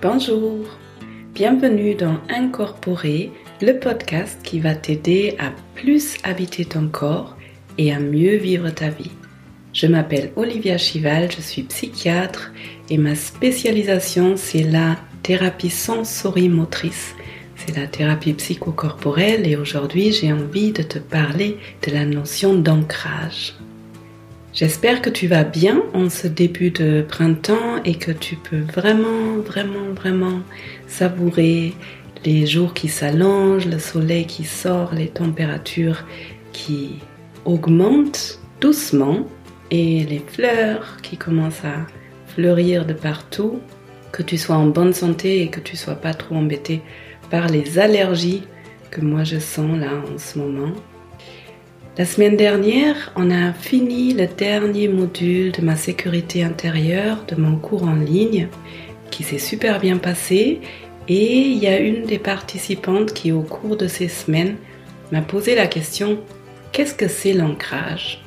Bonjour, bienvenue dans Incorporer, le podcast qui va t'aider à plus habiter ton corps et à mieux vivre ta vie. Je m'appelle Olivia Chival, je suis psychiatre et ma spécialisation c'est la thérapie sensorimotrice. C'est la thérapie psychocorporelle et aujourd'hui j'ai envie de te parler de la notion d'ancrage. J'espère que tu vas bien en ce début de printemps et que tu peux vraiment, vraiment, vraiment savourer les jours qui s'allongent, le soleil qui sort, les températures qui augmentent doucement et les fleurs qui commencent à fleurir de partout, que tu sois en bonne santé et que tu sois pas trop embêté par les allergies que moi je sens là en ce moment. La semaine dernière, on a fini le dernier module de ma sécurité intérieure de mon cours en ligne qui s'est super bien passé. Et il y a une des participantes qui au cours de ces semaines m'a posé la question qu'est-ce que c'est l'ancrage?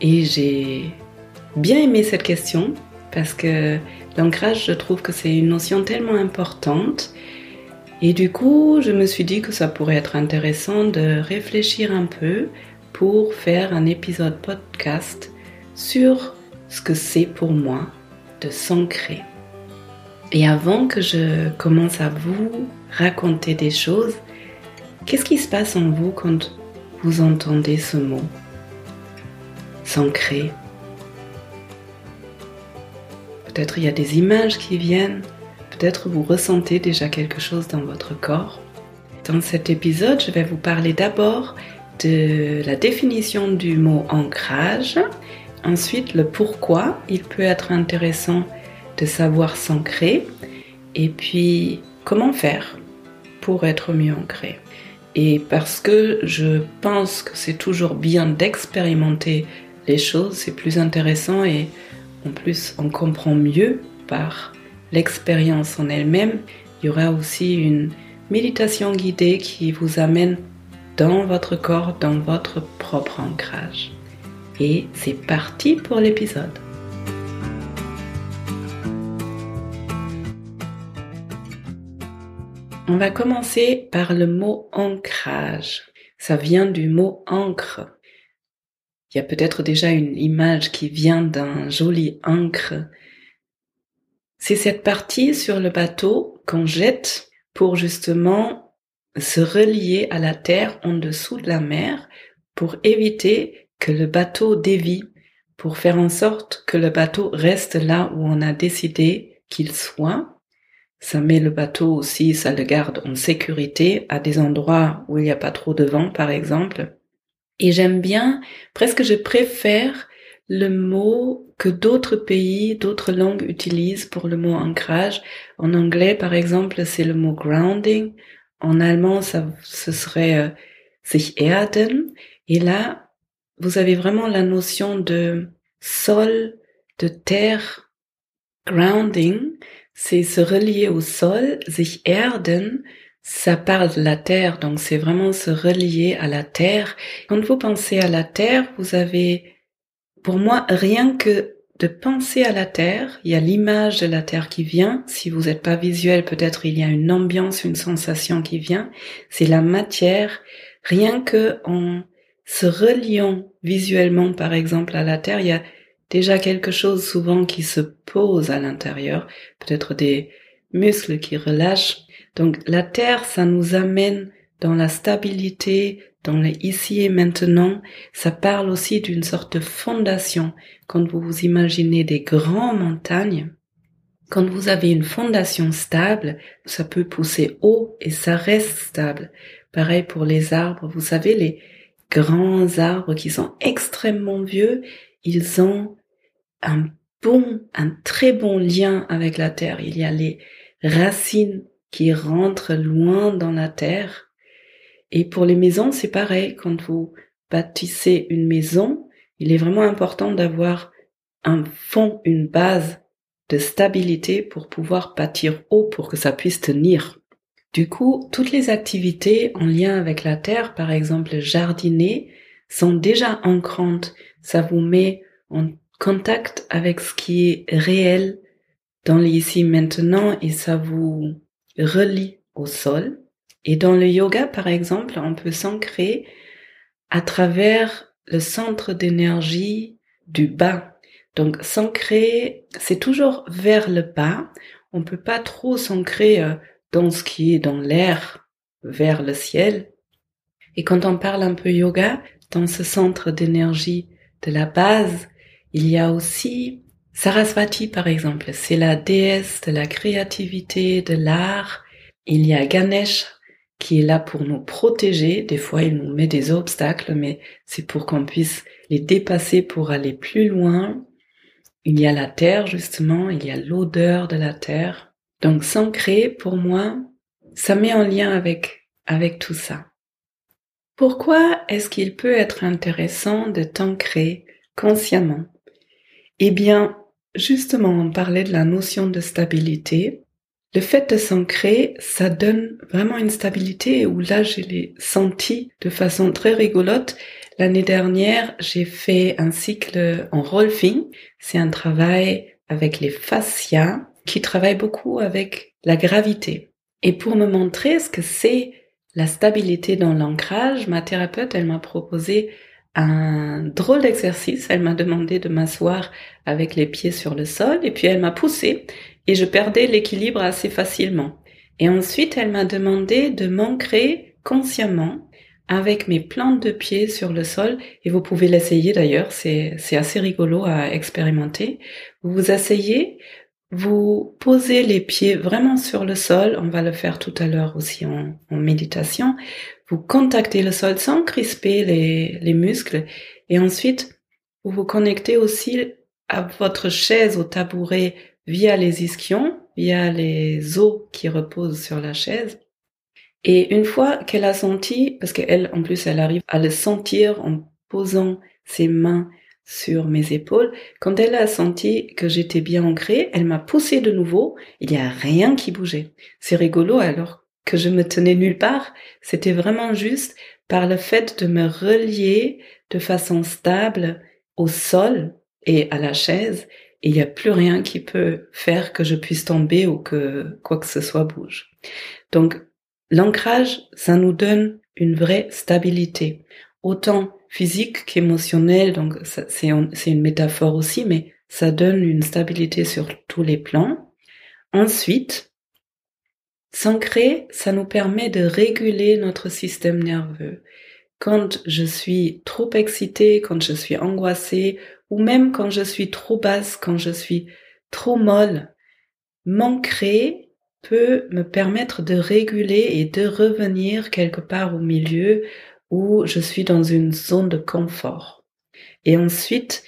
Et j'ai bien aimé cette question parce que l'ancrage, je trouve que c'est une notion tellement importante et du coup, je me suis dit que ça pourrait être intéressant de réfléchir un peu pour faire un épisode podcast sur ce que c'est pour moi de s'ancrer. Et avant que je commence à vous raconter des choses, qu'est-ce qui se passe en vous quand vous entendez ce mot S'ancrer? Peut-être il y a des images qui viennent, peut-être vous ressentez déjà quelque chose dans votre corps. Dans cet épisode, je vais vous parler d'abord de la définition du mot ancrage, ensuite le pourquoi il peut être intéressant de savoir s'ancrer, et puis comment faire pour être mieux ancré. Et parce que je pense que c'est toujours bien d'expérimenter les choses, c'est plus intéressant et en plus on comprend mieux par l'expérience en elle-même. Il y aura aussi une méditation guidée qui vous amène dans votre corps, dans votre propre ancrage. Et c'est parti pour l'épisode. On va commencer par le mot ancrage. Ça vient du mot encre. Il y a peut-être déjà une image qui vient d'un joli encre. C'est cette partie sur le bateau qu'on jette pour justement se relier à la terre en dessous de la mer pour éviter que le bateau dévie, pour faire en sorte que le bateau reste là où on a décidé qu'il soit. Ça met le bateau aussi, ça le garde en sécurité à des endroits où il n'y a pas trop de vent, par exemple. Et j'aime bien, presque je préfère le mot que d'autres pays, d'autres langues utilisent pour le mot ancrage. En anglais, par exemple, c'est le mot grounding. En allemand, ça, ce serait euh, sich erden. Et là, vous avez vraiment la notion de sol, de terre, grounding. C'est se relier au sol, sich erden. Ça parle de la terre, donc c'est vraiment se relier à la terre. Quand vous pensez à la terre, vous avez, pour moi, rien que de penser à la Terre, il y a l'image de la Terre qui vient, si vous n'êtes pas visuel, peut-être il y a une ambiance, une sensation qui vient, c'est la matière, rien que en se reliant visuellement par exemple à la Terre, il y a déjà quelque chose souvent qui se pose à l'intérieur, peut-être des muscles qui relâchent. Donc la Terre, ça nous amène dans la stabilité, dans le ici et maintenant, ça parle aussi d'une sorte de fondation. Quand vous vous imaginez des grandes montagnes, quand vous avez une fondation stable, ça peut pousser haut et ça reste stable. Pareil pour les arbres. Vous savez, les grands arbres qui sont extrêmement vieux, ils ont un bon, un très bon lien avec la terre. Il y a les racines qui rentrent loin dans la terre et pour les maisons, c'est pareil. Quand vous bâtissez une maison, il est vraiment important d'avoir un fond, une base de stabilité pour pouvoir bâtir haut pour que ça puisse tenir. Du coup, toutes les activités en lien avec la terre, par exemple jardiner, sont déjà ancrantes. Ça vous met en contact avec ce qui est réel dans l'ici maintenant et ça vous relie au sol. Et dans le yoga, par exemple, on peut s'ancrer à travers le centre d'énergie du bas. Donc s'ancrer, c'est toujours vers le bas. On peut pas trop s'ancrer euh, dans ce qui est dans l'air, vers le ciel. Et quand on parle un peu yoga, dans ce centre d'énergie de la base, il y a aussi Sarasvati, par exemple. C'est la déesse de la créativité, de l'art. Il y a Ganesh, qui est là pour nous protéger. Des fois, il nous met des obstacles, mais c'est pour qu'on puisse les dépasser pour aller plus loin. Il y a la terre, justement, il y a l'odeur de la terre. Donc, s'ancrer, pour moi, ça met en lien avec, avec tout ça. Pourquoi est-ce qu'il peut être intéressant de t'ancrer consciemment? Eh bien, justement, on parlait de la notion de stabilité. Le fait de s'ancrer, ça donne vraiment une stabilité où là, je l'ai senti de façon très rigolote. L'année dernière, j'ai fait un cycle en rolfing. C'est un travail avec les fascias qui travaille beaucoup avec la gravité. Et pour me montrer ce que c'est la stabilité dans l'ancrage, ma thérapeute, elle m'a proposé un drôle d'exercice. Elle m'a demandé de m'asseoir avec les pieds sur le sol et puis elle m'a poussé et je perdais l'équilibre assez facilement. Et ensuite, elle m'a demandé de m'ancrer consciemment avec mes plantes de pieds sur le sol, et vous pouvez l'essayer d'ailleurs, c'est, c'est assez rigolo à expérimenter. Vous vous asseyez, vous posez les pieds vraiment sur le sol, on va le faire tout à l'heure aussi en, en méditation, vous contactez le sol sans crisper les, les muscles, et ensuite vous vous connectez aussi à votre chaise, au tabouret, via les ischions, via les os qui reposent sur la chaise. Et une fois qu'elle a senti, parce qu'elle, en plus, elle arrive à le sentir en posant ses mains sur mes épaules, quand elle a senti que j'étais bien ancrée, elle m'a poussé de nouveau, il n'y a rien qui bougeait. C'est rigolo alors que je me tenais nulle part, c'était vraiment juste par le fait de me relier de façon stable au sol et à la chaise il n'y a plus rien qui peut faire que je puisse tomber ou que quoi que ce soit bouge. Donc, l'ancrage, ça nous donne une vraie stabilité, autant physique qu'émotionnelle, donc c'est une métaphore aussi, mais ça donne une stabilité sur tous les plans. Ensuite, s'ancrer, ça nous permet de réguler notre système nerveux. Quand je suis trop excitée, quand je suis angoissée ou même quand je suis trop basse, quand je suis trop molle, m'ancrer peut me permettre de réguler et de revenir quelque part au milieu où je suis dans une zone de confort. Et ensuite,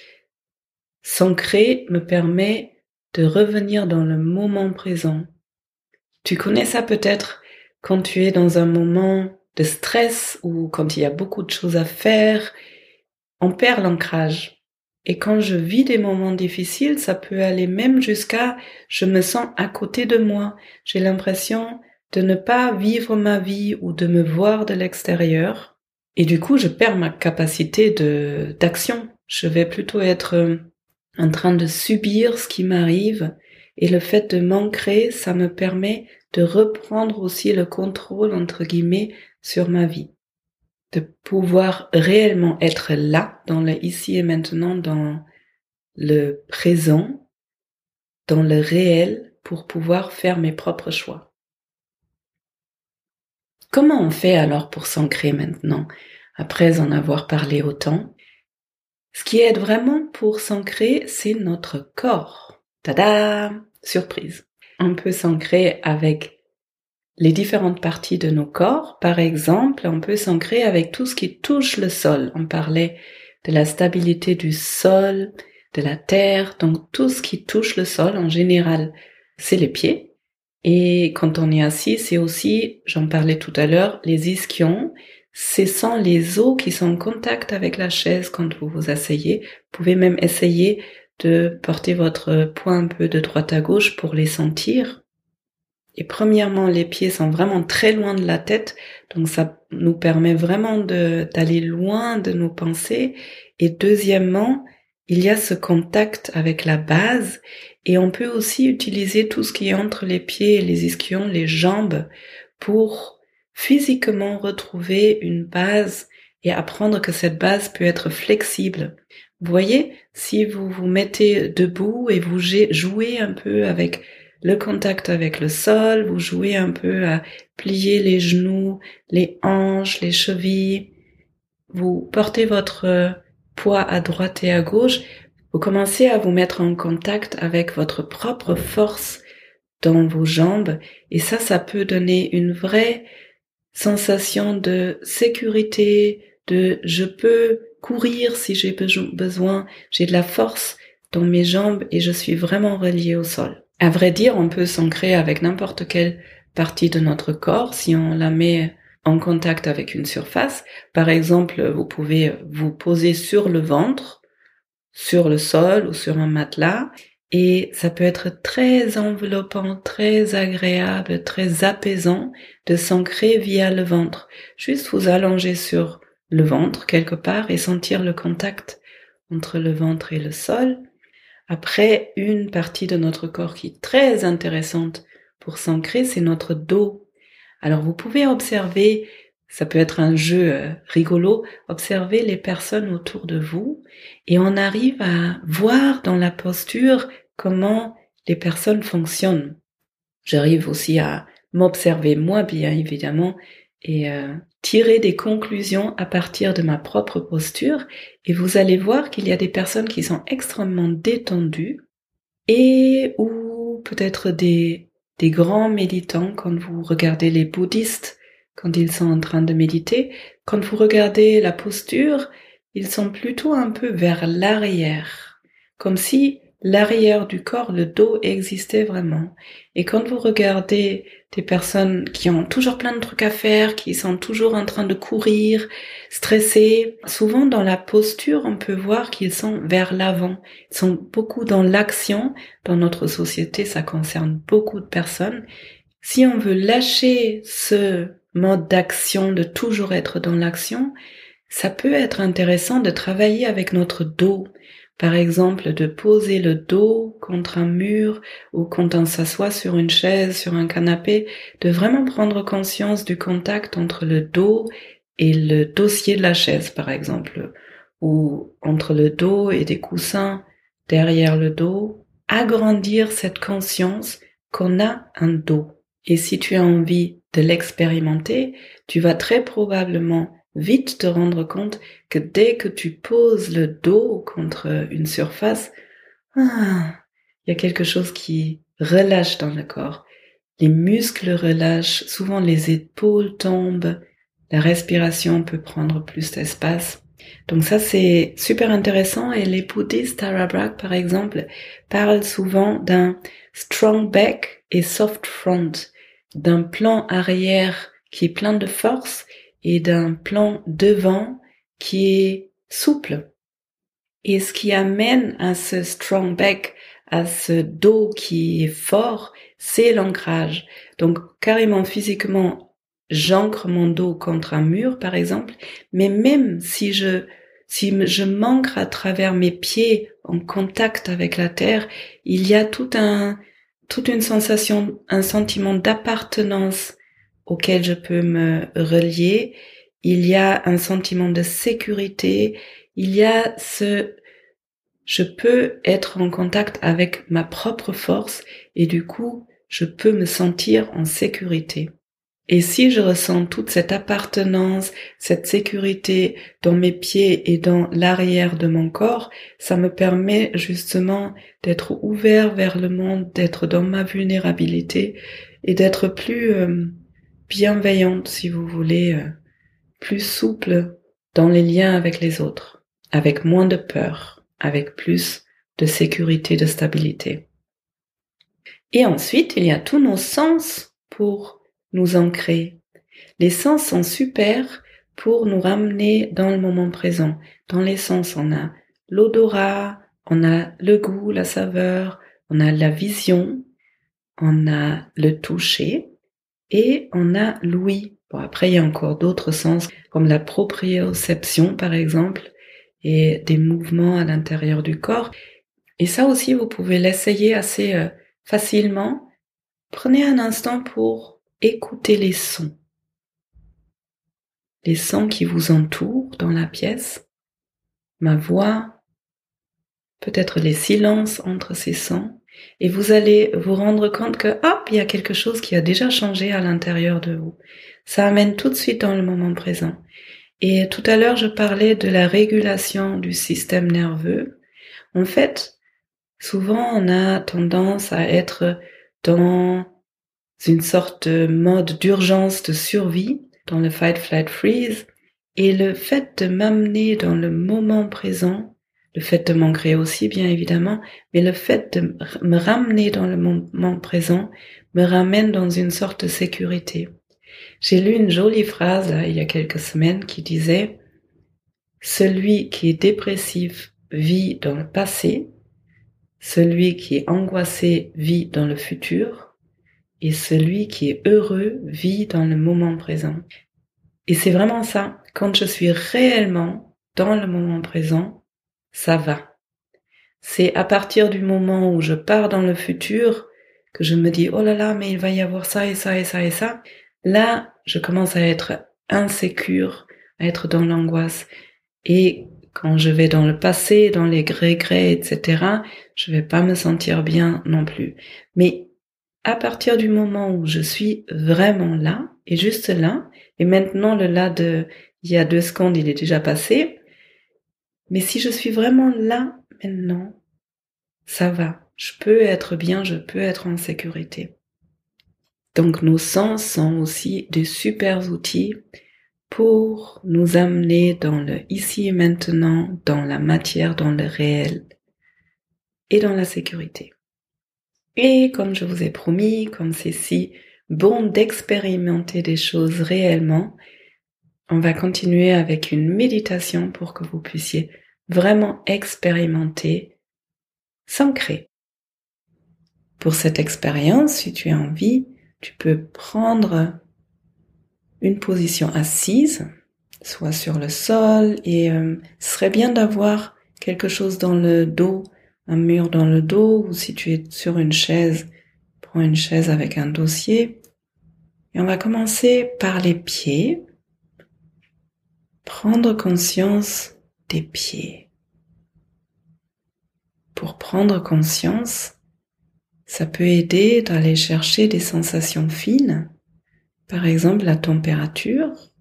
s'ancrer me permet de revenir dans le moment présent. Tu connais ça peut-être quand tu es dans un moment de stress ou quand il y a beaucoup de choses à faire, on perd l'ancrage. Et quand je vis des moments difficiles, ça peut aller même jusqu'à je me sens à côté de moi. J'ai l'impression de ne pas vivre ma vie ou de me voir de l'extérieur. Et du coup, je perds ma capacité d'action. Je vais plutôt être euh, en train de subir ce qui m'arrive. Et le fait de m'ancrer, ça me permet de reprendre aussi le contrôle, entre guillemets, sur ma vie de pouvoir réellement être là, dans le ici et maintenant, dans le présent, dans le réel, pour pouvoir faire mes propres choix. Comment on fait alors pour s'ancrer maintenant, après en avoir parlé autant? Ce qui aide vraiment pour s'ancrer, c'est notre corps. Tada Surprise. On peut s'ancrer avec les différentes parties de nos corps. Par exemple, on peut s'ancrer avec tout ce qui touche le sol. On parlait de la stabilité du sol, de la terre, donc tout ce qui touche le sol en général, c'est les pieds. Et quand on est assis, c'est aussi, j'en parlais tout à l'heure, les ischions. Ce sont les os qui sont en contact avec la chaise quand vous vous asseyez. Vous pouvez même essayer de porter votre poing un peu de droite à gauche pour les sentir. Et premièrement, les pieds sont vraiment très loin de la tête, donc ça nous permet vraiment d'aller loin de nos pensées. Et deuxièmement, il y a ce contact avec la base Et on peut aussi utiliser tout ce qui est entre les pieds les ischions, les jambes, pour physiquement retrouver une base et apprendre que cette base peut être flexible. Vous voyez, si vous vous mettez debout et vous jouez un peu avec le contact avec le sol, vous jouez un peu à plier les genoux, les hanches, les chevilles, vous portez votre poids à droite et à gauche, vous commencez à vous mettre en contact avec votre propre force dans vos jambes. Et ça, ça peut donner une vraie sensation de sécurité, de je peux courir si j'ai besoin, j'ai de la force dans mes jambes et je suis vraiment relié au sol. À vrai dire, on peut s'ancrer avec n'importe quelle partie de notre corps si on la met en contact avec une surface. Par exemple, vous pouvez vous poser sur le ventre, sur le sol ou sur un matelas et ça peut être très enveloppant, très agréable, très apaisant de s'ancrer via le ventre. Juste vous allonger sur le ventre quelque part et sentir le contact entre le ventre et le sol. Après, une partie de notre corps qui est très intéressante pour s'ancrer, c'est notre dos. Alors vous pouvez observer, ça peut être un jeu euh, rigolo, observer les personnes autour de vous et on arrive à voir dans la posture comment les personnes fonctionnent. J'arrive aussi à m'observer moi bien évidemment et euh, tirer des conclusions à partir de ma propre posture et vous allez voir qu'il y a des personnes qui sont extrêmement détendues et ou peut-être des, des grands méditants quand vous regardez les bouddhistes quand ils sont en train de méditer, quand vous regardez la posture, ils sont plutôt un peu vers l'arrière, comme si l'arrière du corps, le dos existait vraiment. Et quand vous regardez des personnes qui ont toujours plein de trucs à faire, qui sont toujours en train de courir, stressés, souvent dans la posture, on peut voir qu'ils sont vers l'avant. Ils sont beaucoup dans l'action. Dans notre société, ça concerne beaucoup de personnes. Si on veut lâcher ce mode d'action, de toujours être dans l'action, ça peut être intéressant de travailler avec notre dos par exemple, de poser le dos contre un mur ou quand on s'assoit sur une chaise, sur un canapé, de vraiment prendre conscience du contact entre le dos et le dossier de la chaise, par exemple, ou entre le dos et des coussins derrière le dos, agrandir cette conscience qu'on a un dos. Et si tu as envie de l'expérimenter, tu vas très probablement vite te rendre compte que dès que tu poses le dos contre une surface, ah, il y a quelque chose qui relâche dans le corps. Les muscles relâchent, souvent les épaules tombent, la respiration peut prendre plus d'espace. Donc ça c'est super intéressant et les bouddhistes Tara Brach par exemple parlent souvent d'un strong back et soft front, d'un plan arrière qui est plein de force et d'un plan devant qui est souple. Et ce qui amène à ce strong back, à ce dos qui est fort, c'est l'ancrage. Donc carrément physiquement, j'ancre mon dos contre un mur, par exemple, mais même si je si je m'ancre à travers mes pieds en contact avec la terre, il y a tout un toute une sensation, un sentiment d'appartenance auquel je peux me relier, il y a un sentiment de sécurité, il y a ce je peux être en contact avec ma propre force et du coup, je peux me sentir en sécurité. Et si je ressens toute cette appartenance, cette sécurité dans mes pieds et dans l'arrière de mon corps, ça me permet justement d'être ouvert vers le monde, d'être dans ma vulnérabilité et d'être plus euh, bienveillante, si vous voulez, euh, plus souple dans les liens avec les autres, avec moins de peur, avec plus de sécurité, de stabilité. Et ensuite, il y a tous nos sens pour nous ancrer. Les sens sont super pour nous ramener dans le moment présent. Dans les sens, on a l'odorat, on a le goût, la saveur, on a la vision, on a le toucher, et on a l'ouïe. Bon, après, il y a encore d'autres sens, comme la proprioception, par exemple, et des mouvements à l'intérieur du corps. Et ça aussi, vous pouvez l'essayer assez euh, facilement. Prenez un instant pour écouter les sons. Les sons qui vous entourent dans la pièce. Ma voix, peut-être les silences entre ces sons. Et vous allez vous rendre compte que, hop, il y a quelque chose qui a déjà changé à l'intérieur de vous. Ça amène tout de suite dans le moment présent. Et tout à l'heure, je parlais de la régulation du système nerveux. En fait, souvent, on a tendance à être dans une sorte de mode d'urgence de survie, dans le fight, flight, freeze. Et le fait de m'amener dans le moment présent, le fait de m'ancrer aussi, bien évidemment, mais le fait de me ramener dans le moment présent me ramène dans une sorte de sécurité. J'ai lu une jolie phrase il y a quelques semaines qui disait Celui qui est dépressif vit dans le passé, celui qui est angoissé vit dans le futur, et celui qui est heureux vit dans le moment présent. Et c'est vraiment ça. Quand je suis réellement dans le moment présent, ça va. C'est à partir du moment où je pars dans le futur que je me dis, oh là là, mais il va y avoir ça et ça et ça et ça. Là, je commence à être insécure, à être dans l'angoisse. Et quand je vais dans le passé, dans les regrets, etc., je vais pas me sentir bien non plus. Mais à partir du moment où je suis vraiment là, et juste là, et maintenant le là de il y a deux secondes, il est déjà passé, mais si je suis vraiment là maintenant, ça va. Je peux être bien, je peux être en sécurité. Donc nos sens sont aussi des super outils pour nous amener dans le ici et maintenant, dans la matière, dans le réel et dans la sécurité. Et comme je vous ai promis, comme c'est si bon d'expérimenter des choses réellement, on va continuer avec une méditation pour que vous puissiez vraiment expérimenter, s'ancrer. Pour cette expérience, si tu as envie, tu peux prendre une position assise, soit sur le sol, et euh, ce serait bien d'avoir quelque chose dans le dos, un mur dans le dos, ou si tu es sur une chaise, prends une chaise avec un dossier. Et on va commencer par les pieds. Prendre conscience pieds. Pour prendre conscience, ça peut aider d'aller chercher des sensations fines, par exemple la température.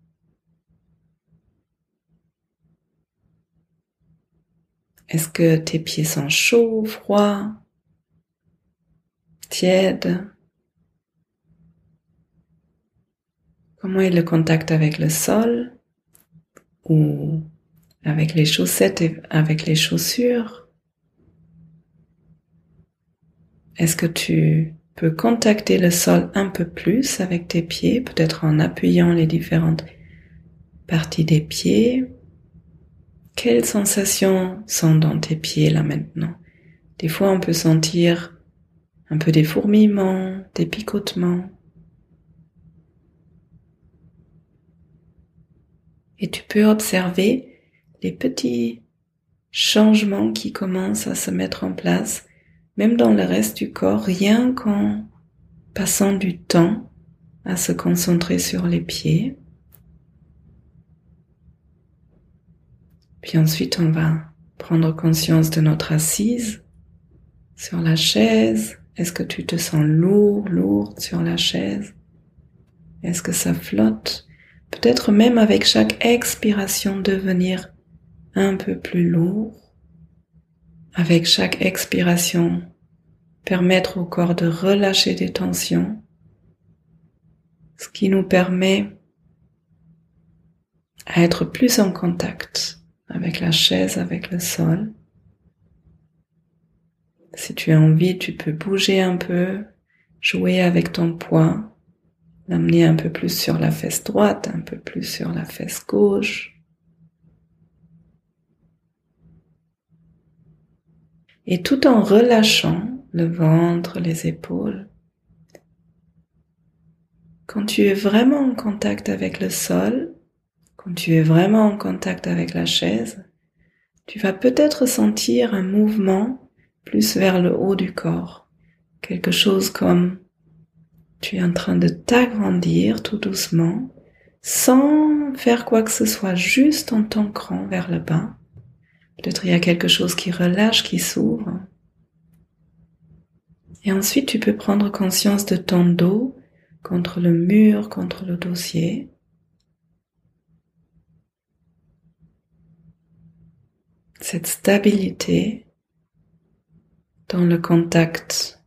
Est-ce que tes pieds sont chauds, froids, tièdes? Comment est le contact avec le sol ou avec les chaussettes et avec les chaussures. Est-ce que tu peux contacter le sol un peu plus avec tes pieds, peut-être en appuyant les différentes parties des pieds? Quelles sensations sont dans tes pieds là maintenant? Des fois on peut sentir un peu des fourmillements, des picotements. Et tu peux observer les petits changements qui commencent à se mettre en place même dans le reste du corps, rien qu'en passant du temps à se concentrer sur les pieds. Puis ensuite, on va prendre conscience de notre assise sur la chaise. Est-ce que tu te sens lourd, lourde sur la chaise? Est-ce que ça flotte? Peut-être même avec chaque expiration devenir un peu plus lourd. Avec chaque expiration, permettre au corps de relâcher des tensions, ce qui nous permet à être plus en contact avec la chaise, avec le sol. Si tu as envie, tu peux bouger un peu, jouer avec ton poids, l'amener un peu plus sur la fesse droite, un peu plus sur la fesse gauche. Et tout en relâchant le ventre, les épaules. Quand tu es vraiment en contact avec le sol, quand tu es vraiment en contact avec la chaise, tu vas peut-être sentir un mouvement plus vers le haut du corps. Quelque chose comme tu es en train de t'agrandir tout doucement sans faire quoi que ce soit, juste en t'ancrant vers le bas. Peut-être il y a quelque chose qui relâche, qui s'ouvre. Et ensuite, tu peux prendre conscience de ton dos contre le mur, contre le dossier. Cette stabilité dans le contact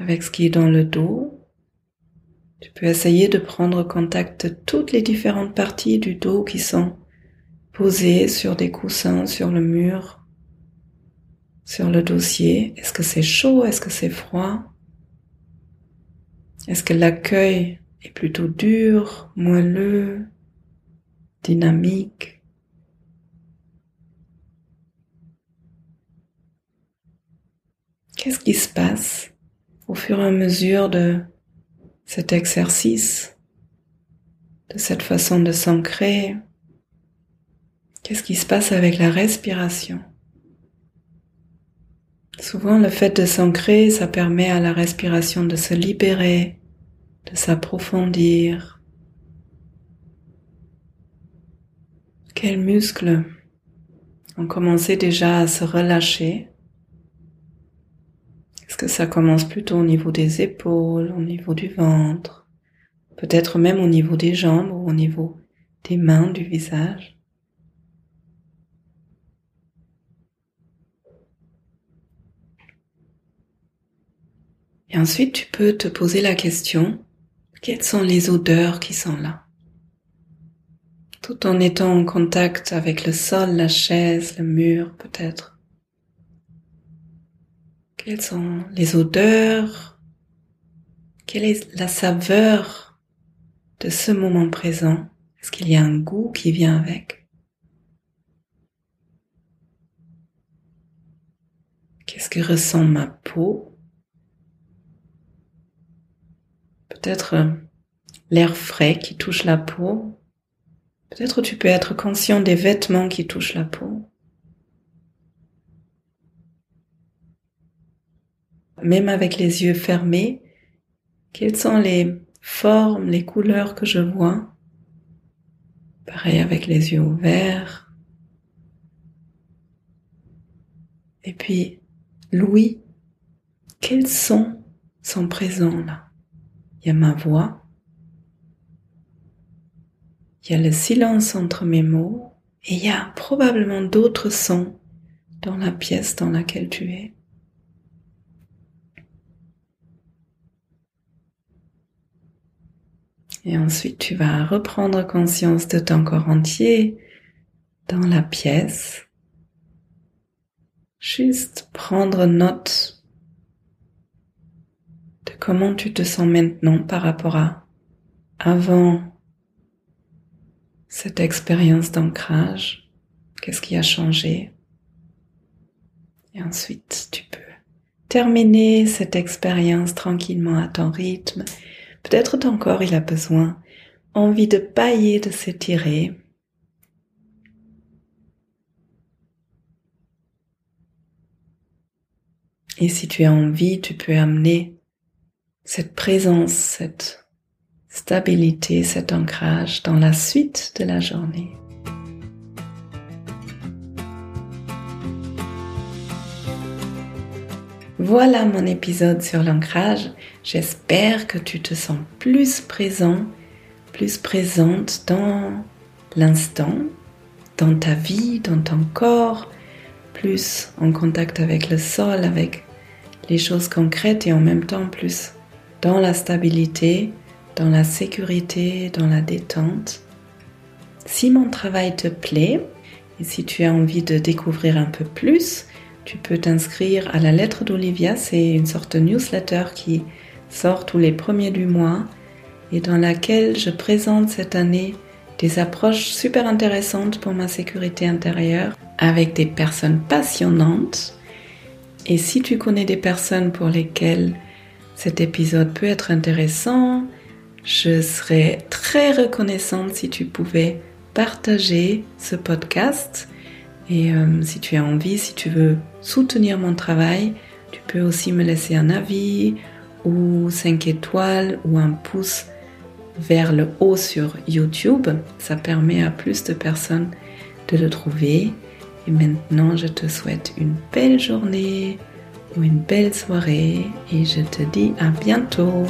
avec ce qui est dans le dos. Tu peux essayer de prendre contact de toutes les différentes parties du dos qui sont posées sur des coussins, sur le mur, sur le dossier. Est-ce que c'est chaud? Est-ce que c'est froid? Est-ce que l'accueil est plutôt dur, moelleux, dynamique? Qu'est-ce qui se passe au fur et à mesure de cet exercice, de cette façon de s'ancrer? Qu'est-ce qui se passe avec la respiration? Souvent, le fait de s'ancrer, ça permet à la respiration de se libérer, de s'approfondir. Quels muscles ont commencé déjà à se relâcher? Est-ce que ça commence plutôt au niveau des épaules, au niveau du ventre, peut-être même au niveau des jambes ou au niveau des mains, du visage? Et ensuite, tu peux te poser la question, quelles sont les odeurs qui sont là? Tout en étant en contact avec le sol, la chaise, le mur peut-être. Quelles sont les odeurs? Quelle est la saveur de ce moment présent? Est-ce qu'il y a un goût qui vient avec? Qu'est-ce que ressent ma peau? Peut-être euh, l'air frais qui touche la peau. Peut-être tu peux être conscient des vêtements qui touchent la peau. même avec les yeux fermés, quelles sont les formes, les couleurs que je vois? Pareil avec les yeux ouverts. Et puis, l'ouïe, quels sons sont présents là? Il y a ma voix, il y a le silence entre mes mots, et il y a probablement d'autres sons dans la pièce dans laquelle tu es. Et ensuite, tu vas reprendre conscience de ton corps entier dans la pièce. Juste prendre note comment tu te sens maintenant par rapport à avant cette expérience d'ancrage? Qu'est-ce qui a changé? Et ensuite, tu peux terminer cette expérience tranquillement à ton rythme Peut-être ton corps, il a besoin, envie de pailler, de s'étirer. Et si tu as envie, tu peux amener cette présence, cette stabilité, cet ancrage dans la suite de la journée. Voilà mon épisode sur l'ancrage. J'espère que tu te sens plus présent, plus présente dans l'instant, dans ta vie, dans ton corps, plus en contact avec le sol, avec les choses concrètes et en même temps plus dans la stabilité, dans la sécurité, dans la détente. Si mon travail te plaît et si tu as envie de découvrir un peu plus, tu peux t'inscrire à la lettre d'Olivia, c'est une sorte de newsletter qui sort tous les premiers du mois et dans laquelle je présente cette année des approches super intéressantes pour ma sécurité intérieure avec des personnes passionnantes. Et si tu connais des personnes pour lesquelles cet épisode peut être intéressant, je serais très reconnaissante si tu pouvais partager ce podcast Et euh, si tu as envie, si tu veux soutenir mon travail, tu peux aussi me laisser un avis ou 5 étoiles ou un pouce vers le haut sur YouTube. Ça permet à plus de personnes de le trouver. Et maintenant, je te souhaite une belle journée ou une belle soirée et je te dis à bientôt.